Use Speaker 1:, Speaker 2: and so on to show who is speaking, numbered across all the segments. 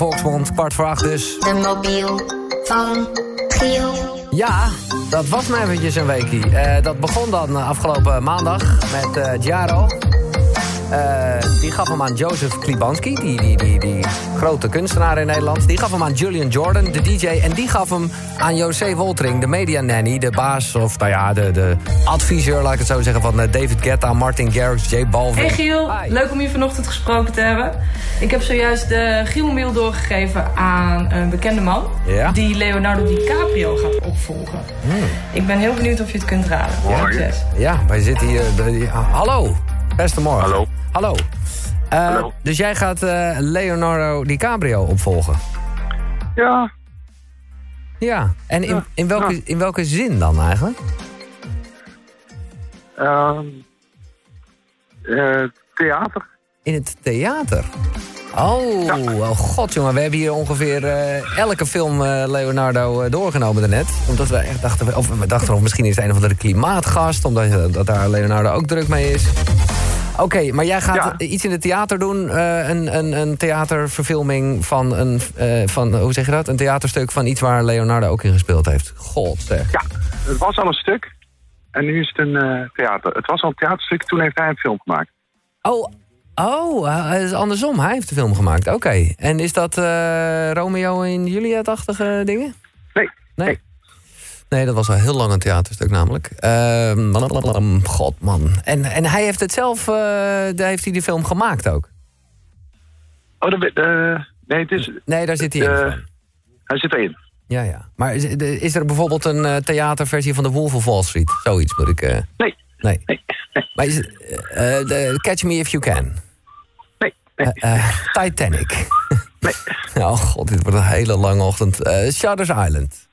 Speaker 1: Volksmond, kwart voor acht dus.
Speaker 2: De mobiel van Giel.
Speaker 1: Ja, dat was maar eventjes een weekie. Eh, dat begon dan eh, afgelopen maandag met eh Jaro. Eh, die gaf hem aan Joseph Klibanski, die, die, die, die grote kunstenaar in Nederland. Die gaf hem aan Julian Jordan, de DJ. En die gaf hem aan José Woltering, de media nanny. De baas, of nou ja, de, de adviseur, laat ik het zo zeggen... van eh, David Guetta, Martin Garrix, J Balvin.
Speaker 3: Hey Giel,
Speaker 1: Hi.
Speaker 3: leuk om je vanochtend gesproken te hebben. Ik heb zojuist de Giel-mail doorgegeven aan een bekende man...
Speaker 1: Ja?
Speaker 3: die Leonardo DiCaprio gaat opvolgen. Ik ben heel benieuwd of je het kunt raden. Succes.
Speaker 1: Ja, wij zitten hier... ja, hallo, beste morgen.
Speaker 4: Hallo.
Speaker 1: Hallo. Eh,
Speaker 4: Hallo.
Speaker 1: Dus jij gaat eh, Leonardo DiCaprio opvolgen?
Speaker 4: Ja,
Speaker 1: Ja. En in,
Speaker 4: Ja,
Speaker 1: in, welke,
Speaker 4: ja.
Speaker 1: in welke zin dan eigenlijk?
Speaker 4: ehm eh, theater.
Speaker 1: In het theater? Oh, oh god jongen, we hebben hier ongeveer elke film Leonardo eh, doorgenomen daarnet. Omdat we echt dachten, of we dachten of misschien is het een of andere klimaatgast, omdat dat daar Leonardo ook druk mee is. Oké, maar jij gaat
Speaker 4: Ja.
Speaker 1: iets in het theater doen, eh, een, een, een theaterverfilming van een, eh, van, hoe zeg je dat? Een theaterstuk van iets waar Leonardo ook in gespeeld heeft. God zeg.
Speaker 4: Ja, het was al een stuk. En nu is het een eh, theater. Het was al een theaterstuk, toen heeft hij een film gemaakt.
Speaker 1: Oh, oh, het is andersom. Hij heeft de film gemaakt. Oké. En is dat Romeo en Juliet-achtige dingen?
Speaker 4: Nee,
Speaker 1: Nee.
Speaker 4: Nee.
Speaker 1: Nee, dat was al heel lang een theaterstuk namelijk. Ehm, God, man. En, en hij heeft het zelf, eh, daar heeft hij die film gemaakt ook?
Speaker 4: Oh, dat, eh, nee, het is,
Speaker 1: Nee, daar zit hij in.
Speaker 4: Eh, hij zit erin.
Speaker 1: Ja, ja. Maar is, is er bijvoorbeeld een theaterversie van The Wolf of Wall Street? Zoiets moet ik...
Speaker 4: Nee,
Speaker 1: nee.
Speaker 4: nee,
Speaker 1: Maar is de Catch Me If You Can?
Speaker 4: nee. nee.
Speaker 1: Titanic?
Speaker 4: Nee.
Speaker 1: oh god, dit wordt een hele lange ochtend. Shutters Island?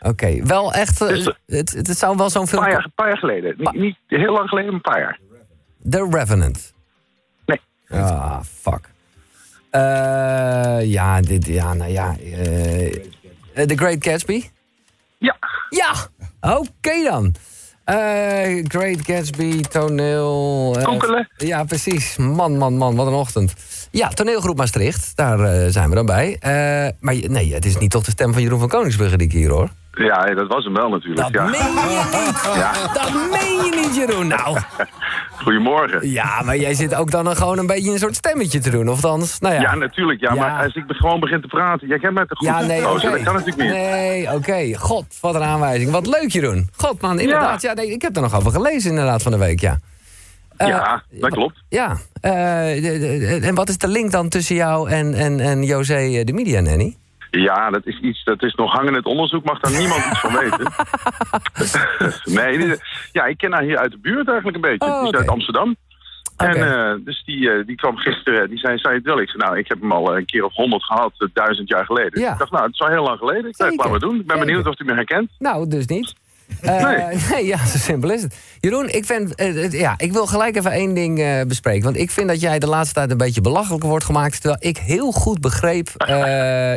Speaker 1: Oké, wel echt... eh,
Speaker 4: Dus, eh,
Speaker 1: het, het, het zou wel zo'n film...
Speaker 4: paar jaar, een paar jaar geleden. Niet, niet heel lang geleden, een paar jaar.
Speaker 1: The Revenant?
Speaker 4: Nee.
Speaker 1: Ah, fuck. Eh, ja, dit, ja, nou ja. eh, The Great Gatsby?
Speaker 4: Ja,
Speaker 1: Ja! Oké dan. Great Gatsby, toneel...
Speaker 4: Koekelen.
Speaker 1: ja, precies. Man, man, man, wat een ochtend. Ja, toneelgroep Maastricht, daar zijn we dan bij. Maar nee, het is niet toch de stem van Jeroen van Koningsbrugge die ik hier hoor.
Speaker 4: Ja, dat was hem wel natuurlijk.
Speaker 1: Dat
Speaker 4: ja.
Speaker 1: meen je niet!
Speaker 4: Ja.
Speaker 1: Dat meen je niet, Jeroen! Nou,
Speaker 4: Goedemorgen.
Speaker 1: ja, maar jij zit ook dan gewoon een beetje een soort stemmetje te doen. Of dan, nou ja.
Speaker 4: Ja, natuurlijk. Ja,
Speaker 1: Ja.
Speaker 4: maar als ik gewoon begin te praten... Jij kent mij toch goed?
Speaker 1: Ja, nee, oké.
Speaker 4: Dat kan natuurlijk niet.
Speaker 1: Nee, oké. God, wat een aanwijzing. Wat leuk, Jeroen. God, man, inderdaad. Ja. nee, ik heb er nog over gelezen inderdaad van de week, ja. Eh,
Speaker 4: ja, dat klopt.
Speaker 1: Ja. eh, en wat is de link dan tussen jou en, en, en José eh, de Media Nanny?
Speaker 4: Ja, dat is iets, dat is nog hangend onderzoek, mag daar niemand iets van weten. nee, ja, ik ken haar hier uit de buurt eigenlijk een beetje.
Speaker 1: Oh,
Speaker 4: die is uit Amsterdam. En eh, dus die, eh, die kwam gisteren, die zei, zei het wel. Ik zei, nou, ik heb hem al een keer of honderd gehad, eh, duizend jaar geleden.
Speaker 1: Ja.
Speaker 4: Ik dacht, nou, het is al heel lang geleden. Ik zei, laten we doen. Ik ben
Speaker 1: Zeker.
Speaker 4: benieuwd of u me herkent.
Speaker 1: Nou, dus niet. Eh, nee.
Speaker 4: Nee.
Speaker 1: ja, zo simpel is het. Jeroen, ik, vind, eh, het- ja, ik wil gelijk even één ding eh, bespreken. Want ik vind dat jij de laatste tijd een beetje belachelijk wordt gemaakt. Terwijl ik heel goed begreep. eh,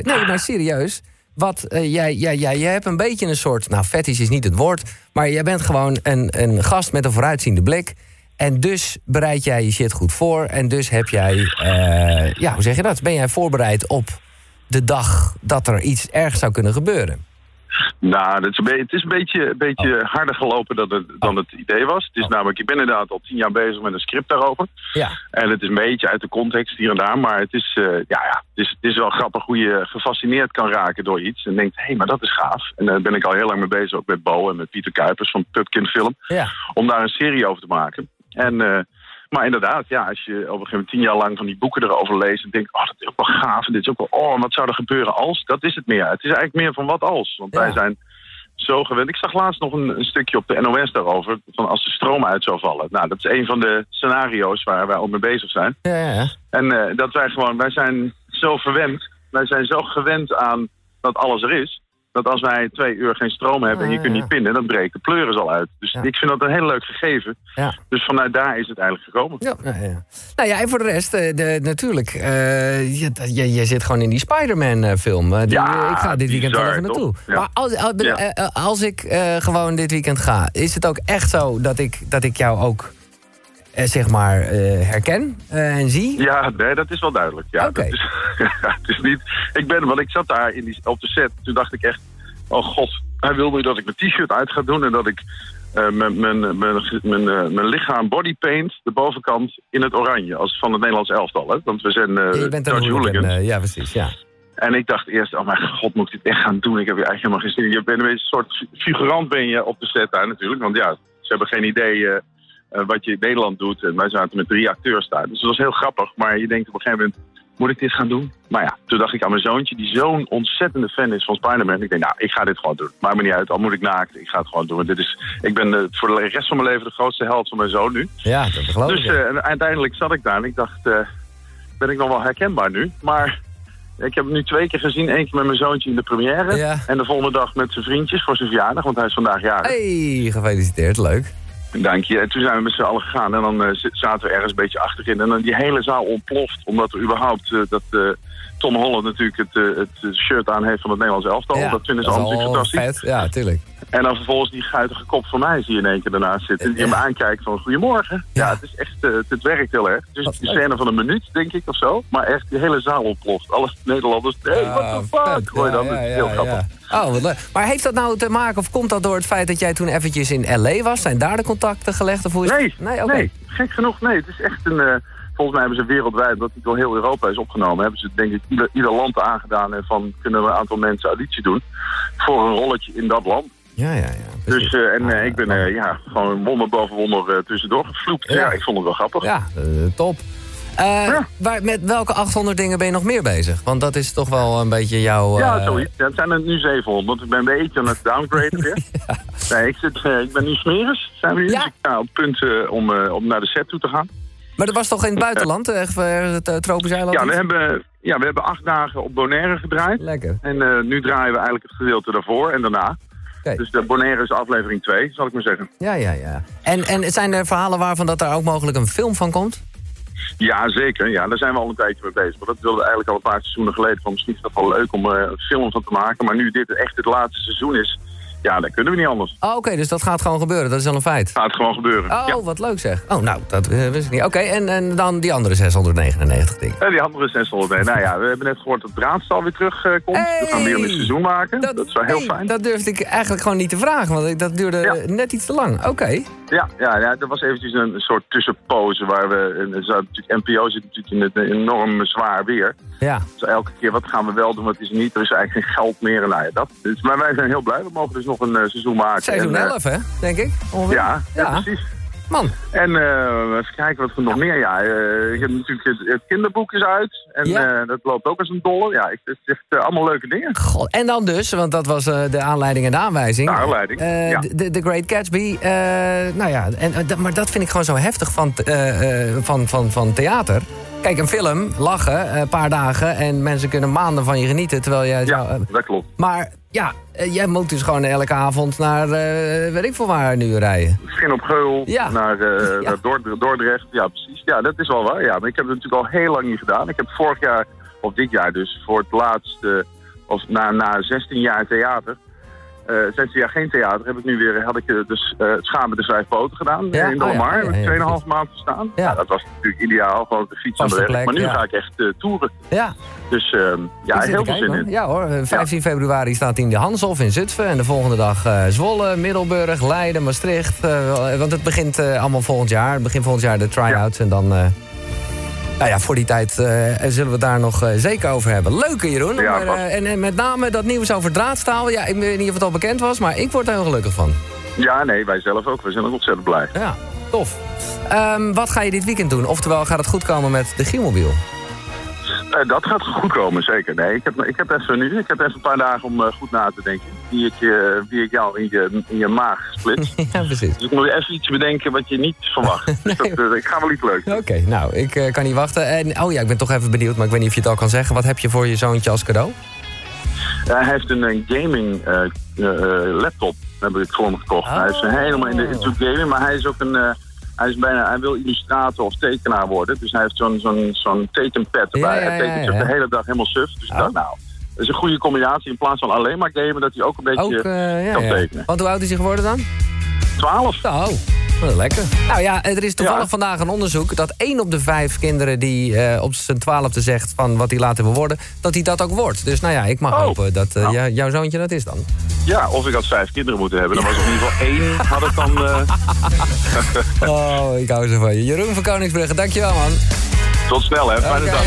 Speaker 1: nee, maar serieus. Wat eh, jij, jij, jij, jij hebt een beetje een soort. Nou, fetish is niet het woord. Maar jij bent gewoon een, een gast met een vooruitziende blik. En dus bereid jij je shit goed voor. En dus heb jij. eh, ja, hoe zeg je dat? Ben jij voorbereid op de dag dat er iets ergs zou kunnen gebeuren?
Speaker 4: Nou, dat is een het is een beetje, een beetje
Speaker 1: Oh.
Speaker 4: harder gelopen dan het, dan het idee was. Het is namelijk, ik ben inderdaad al tien jaar bezig met een script daarover.
Speaker 1: Ja.
Speaker 4: En het is een beetje uit de context hier en daar. Maar het is, eh, ja, ja, het, is, het is wel grappig hoe je gefascineerd kan raken door iets. En denkt, hé, hey, maar dat is gaaf. En daar ben ik al heel lang mee bezig, ook met Bo en met Pieter Kuipers van Pupkin Film.
Speaker 1: Ja.
Speaker 4: Om daar een serie over te maken. En, eh, maar inderdaad, ja, als je op een gegeven moment tien jaar lang van die boeken erover leest... en denkt, oh, dat is ook wel gaaf. En dit is ook wel, oh, wat zou er gebeuren als? Dat is het meer. Het is eigenlijk meer van wat als. Want
Speaker 1: Ja.
Speaker 4: wij zijn zo gewend. Ik zag laatst nog een, een stukje op de NOS daarover. Van als de stroom uit zou vallen. Nou, dat is een van de scenario's waar wij ook mee bezig zijn.
Speaker 1: Ja, ja, ja.
Speaker 4: En eh, dat wij gewoon, wij zijn zo verwend. Wij zijn zo gewend aan dat alles er is. Dat als wij twee uur geen stroom hebben en je
Speaker 1: Ah,
Speaker 4: kunt niet pinnen, dan breekt de pleuris al uit. Dus
Speaker 1: Ja.
Speaker 4: ik vind dat een heel leuk gegeven.
Speaker 1: Ja.
Speaker 4: Dus vanuit daar is het eigenlijk gekomen.
Speaker 1: Ja, ja, ja. Nou ja, en voor de rest, eh, de, natuurlijk, eh, je, je, je zit gewoon in die Spider-Man-film.
Speaker 4: Ja,
Speaker 1: ik ga dit weekend wel
Speaker 4: bizar,
Speaker 1: even naartoe. Maar als, als, eh, eh, ik eh, gewoon dit weekend ga, is het ook echt zo dat ik, dat ik jou ook eh, zeg maar, eh, herken eh, en zie.
Speaker 4: Ja, nee, dat is wel duidelijk. Ja,
Speaker 1: Oké.
Speaker 4: dat is, het is niet. Ik ben, want ik zat daar in die, op de set. Toen dacht ik echt, oh god, hij wil nu dat ik mijn t-shirt uit ga doen en dat ik mijn, mijn, mijn, mijn, mijn lichaam bodypaint, de bovenkant, in het oranje. Als van het Nederlands elftal, hè? Want we zijn eh
Speaker 1: je bent een hooligan. ja, precies. Ja.
Speaker 4: En ik dacht eerst, oh mijn god, moet ik dit echt gaan doen? Ik heb hier eigenlijk helemaal geen zin in. Je bent een soort figurant ben je op de set daar natuurlijk. Want ja, ze hebben geen idee wat je in Nederland doet. En wij zaten met drie acteurs daar. Dus dat was heel grappig. Maar je denkt op een gegeven moment, moet ik dit gaan doen? Maar ja, toen dacht ik aan mijn zoontje, die zo'n ontzettende fan is van Spider-Man. Ik denk, nou, ik ga dit gewoon doen. Maakt me niet uit, al moet ik naakt. Ik ga het gewoon doen. Dit is, ik ben eh, voor de rest van mijn leven de grootste held van mijn zoon nu.
Speaker 1: ja, dat geloof ik.
Speaker 4: Dus eh, uiteindelijk zat ik daar en ik dacht, eh, ben ik nog wel herkenbaar nu? Maar ik heb hem nu twee keer gezien. Eén keer met mijn zoontje in de première.
Speaker 1: Ja.
Speaker 4: En de volgende dag met zijn vriendjes voor zijn verjaardag, want hij is vandaag jarig.
Speaker 1: Hey, gefeliciteerd. Leuk.
Speaker 4: Dank je. En toen zijn we met z'n allen gegaan en dan eh, zaten we ergens een beetje achterin. En dan die hele zaal ontploft, omdat er überhaupt eh, dat... Tom Holland natuurlijk het, eh, het shirt aan heeft van het Nederlands elftal.
Speaker 1: Ja,
Speaker 4: dat vinden ze allemaal natuurlijk fantastisch.
Speaker 1: vet. Ja, tuurlijk.
Speaker 4: En dan vervolgens die guitige kop van mij zie je in één keer daarnaast zitten. En die hem aankijkt van goedemorgen. Ja,
Speaker 1: Ja.
Speaker 4: het is echt, eh, het, het werkt heel erg. Dus
Speaker 1: leuk.
Speaker 4: scène van een minuut, denk ik, of zo. Maar echt, die hele zaal ontploft. Alle Nederlanders, hey, what the fuck?
Speaker 1: vet.
Speaker 4: Dan,
Speaker 1: ja,
Speaker 4: dat is
Speaker 1: ja,
Speaker 4: heel grappig.
Speaker 1: Oh, wat leuk. Maar heeft dat nou te maken, of komt dat door het feit dat jij toen eventjes in L.A. was? Zijn daar de contacten gelegd? Of hoe is
Speaker 4: Nee,
Speaker 1: nee,
Speaker 4: nee, gek genoeg, nee. Het is echt een... eh, volgens mij hebben ze wereldwijd, dat het door heel Europa is opgenomen... hebben ze denk ik ieder, ieder land aangedaan... en van kunnen we een aantal mensen auditie doen... voor een rolletje in dat land.
Speaker 1: Ja, ja, ja. precies.
Speaker 4: Dus, eh, en eh, ik ben eh, ja, gewoon wonder boven wonder tussendoor gevloept.
Speaker 1: Ja.
Speaker 4: Ja. ik vond het wel grappig.
Speaker 1: Ja, top. Eh,
Speaker 4: Ja.
Speaker 1: waar, met welke 800 dingen ben je nog meer bezig? Want dat is toch wel een beetje jouw...
Speaker 4: Ja,
Speaker 1: eh,
Speaker 4: zoiets. Ja, het zijn er nu 700. Ik ben een beetje aan het downgraden weer. Nee, ik, zit, eh, ik ben nu smeres. Zijn we nu?
Speaker 1: Ja.
Speaker 4: Dus op het punt eh, om, eh, om naar de set toe te gaan.
Speaker 1: Maar dat was toch in het buitenland, eh, echt, eh, het tropisch eiland?
Speaker 4: Ja, we hebben, ja, we hebben acht dagen op Bonaire gedraaid.
Speaker 1: Lekker.
Speaker 4: En eh, nu draaien we eigenlijk het gedeelte daarvoor en daarna. Dus de Bonaire is aflevering 2, zal ik maar zeggen.
Speaker 1: Ja, ja, ja. En, en zijn er verhalen waarvan dat daar ook mogelijk een film van komt?
Speaker 4: Ja, zeker. Ja, daar zijn we al een tijdje mee bezig. Maar dat wilden eigenlijk al een paar seizoenen geleden. Van misschien is dat wel leuk om eh, een film van te maken. Maar nu dit echt het laatste seizoen is, ja, dan kunnen we niet anders.
Speaker 1: Oh, Oké, dus dat gaat gewoon gebeuren. Dat is al een feit.
Speaker 4: Gaat gewoon gebeuren.
Speaker 1: Oh,
Speaker 4: Ja.
Speaker 1: wat leuk zeg. Oh, nou, dat eh, wist ik niet. Oké, en, en dan die andere 699 dingen.
Speaker 4: En die andere 600. Nee, nou ja, we hebben net gehoord dat Draadstal weer terugkomt. komt. we gaan weer een seizoen maken. Dat, is wel heel
Speaker 1: hey,
Speaker 4: fijn.
Speaker 1: Dat durfde ik eigenlijk gewoon niet te vragen, want dat duurde
Speaker 4: Ja.
Speaker 1: net iets te lang. Oké.
Speaker 4: Ja, ja, ja, dat was eventjes een, soort tussenpose waar we... natuurlijk, NPO zit natuurlijk in het enorm zwaar weer.
Speaker 1: Ja.
Speaker 4: Dus elke keer, wat gaan we wel doen, wat is niet? Er is eigenlijk geen geld meer. En nou ja, dat. Dus, maar wij zijn heel blij. We mogen dus nog een eh, seizoen maken.
Speaker 1: Seizoen
Speaker 4: En, eh,
Speaker 1: 11, hè, denk ik? Ongeveer.
Speaker 4: ja, ja,
Speaker 1: Ja.
Speaker 4: precies.
Speaker 1: Man.
Speaker 4: En eh, even kijken wat we nog meer. Ja, eh, ik heb natuurlijk het, het kinderboek is uit. En
Speaker 1: Ja.
Speaker 4: dat loopt ook als een dolle. Ja, ik, het is echt allemaal leuke dingen.
Speaker 1: God. En dan dus, want dat was de aanleiding en de aanwijzing.
Speaker 4: De aanleiding, ja.
Speaker 1: de, de Great Gatsby. nou ja, en, maar dat vind ik gewoon zo heftig van, van, van, van theater. Kijk, een film, lachen, eh, een paar dagen... en mensen kunnen maanden van je genieten, terwijl jij...
Speaker 4: Ja,
Speaker 1: zou- eh,
Speaker 4: dat klopt.
Speaker 1: maar ja, eh, jij moet dus gewoon elke avond naar, eh, weet ik voor waar nu rijden.
Speaker 4: Begin op Geul,
Speaker 1: Ja.
Speaker 4: naar,
Speaker 1: Ja.
Speaker 4: naar Dord- Dordrecht. Ja, precies. Ja, dat is wel waar. Ja, maar ik heb het natuurlijk al heel lang niet gedaan. Ik heb vorig jaar, of dit jaar dus, voor het laatst, of na, na 16 jaar theater... eh 16 jaar geen theater, heb ik nu weer, had ik eh, dus uh, het Schamen de Vijf Poten gedaan
Speaker 1: Ja,
Speaker 4: in
Speaker 1: oh ja,
Speaker 4: Dolmar.
Speaker 1: ja,
Speaker 4: Heb ik
Speaker 1: ja,
Speaker 4: 2,5 maand gestaan.
Speaker 1: Ja.
Speaker 4: Ja. dat was natuurlijk ideaal, gewoon de fiets aan de weg. maar nu
Speaker 1: ja.
Speaker 4: ga ik echt toeren.
Speaker 1: Ja,
Speaker 4: Dus ehm, ja, heel veel zin in.
Speaker 1: Ja hoor, eh, 15 februari staat hij in de Hanshof in Zutphen. En de volgende dag Zwolle, Middelburg, Leiden, Maastricht. want het begint allemaal volgend jaar. Het begint volgend jaar de try-outs. En dan... nou ja, voor die tijd eh, zullen we het daar nog eh, zeker over hebben. Leuke, Jeroen.
Speaker 4: Ja,
Speaker 1: Maar,
Speaker 4: vast.
Speaker 1: eh, en, en met name dat nieuws over draadstaal. Ja, ik weet niet of het al bekend was, maar ik word er heel gelukkig van.
Speaker 4: Ja, nee, wij zelf ook. We zijn ook ontzettend blij.
Speaker 1: Ja, tof. Ehm, wat ga je dit weekend doen? Oftewel, gaat het goed komen met de Gielmobiel?
Speaker 4: Dat gaat goed komen, zeker. Nee, ik heb, ik heb even nu, ik heb even een paar dagen om eh, goed na te denken. Wie ik, wie ik jou in je, in je maag split.
Speaker 1: ja, precies.
Speaker 4: dus ik moet even iets bedenken wat je niet verwacht. Dus dat, eh, ik ga wel iets leuks.
Speaker 1: Oké, nou, ik eh, kan niet wachten. En, oh ja, ik ben toch even benieuwd, maar ik weet niet of je het al kan zeggen. Wat heb je voor je zoontje als cadeau?
Speaker 4: Hij heeft een, gaming laptop, heb ik voor hem gekocht. Hij is helemaal in de into gaming, maar hij is ook een... hij, is bijna, hij wil illustrator of tekenaar worden. Dus hij heeft zo'n zo'n zo'n tekenpad erbij.
Speaker 1: Ja, ja,
Speaker 4: hij tekent zich de hele dag helemaal suf. Dus
Speaker 1: Oh.
Speaker 4: dacht, nou, dat is een goede combinatie. In plaats van alleen maar gamen, dat hij ook een beetje
Speaker 1: Ook, eh, ja,
Speaker 4: kan tekenen.
Speaker 1: Want hoe oud is hij geworden dan?
Speaker 4: 12.
Speaker 1: Oh, lekker. Nou ja, er is toevallig
Speaker 4: Ja.
Speaker 1: vandaag een onderzoek... dat één op de vijf kinderen die eh, op zijn twaalfde zegt... van wat hij later wil worden, dat hij dat ook wordt. Dus nou ja, ik mag
Speaker 4: Oh.
Speaker 1: hopen dat eh,
Speaker 4: Nou.
Speaker 1: jou- jouw zoontje dat is dan.
Speaker 4: Ja, of ik had vijf kinderen moeten hebben. Dan was er in ieder geval één, had het dan... eh,
Speaker 1: Oh, ik hou zo van je. Jeroen van Koningsbrugge, dankjewel man.
Speaker 4: tot snel, hè. Fijne dag.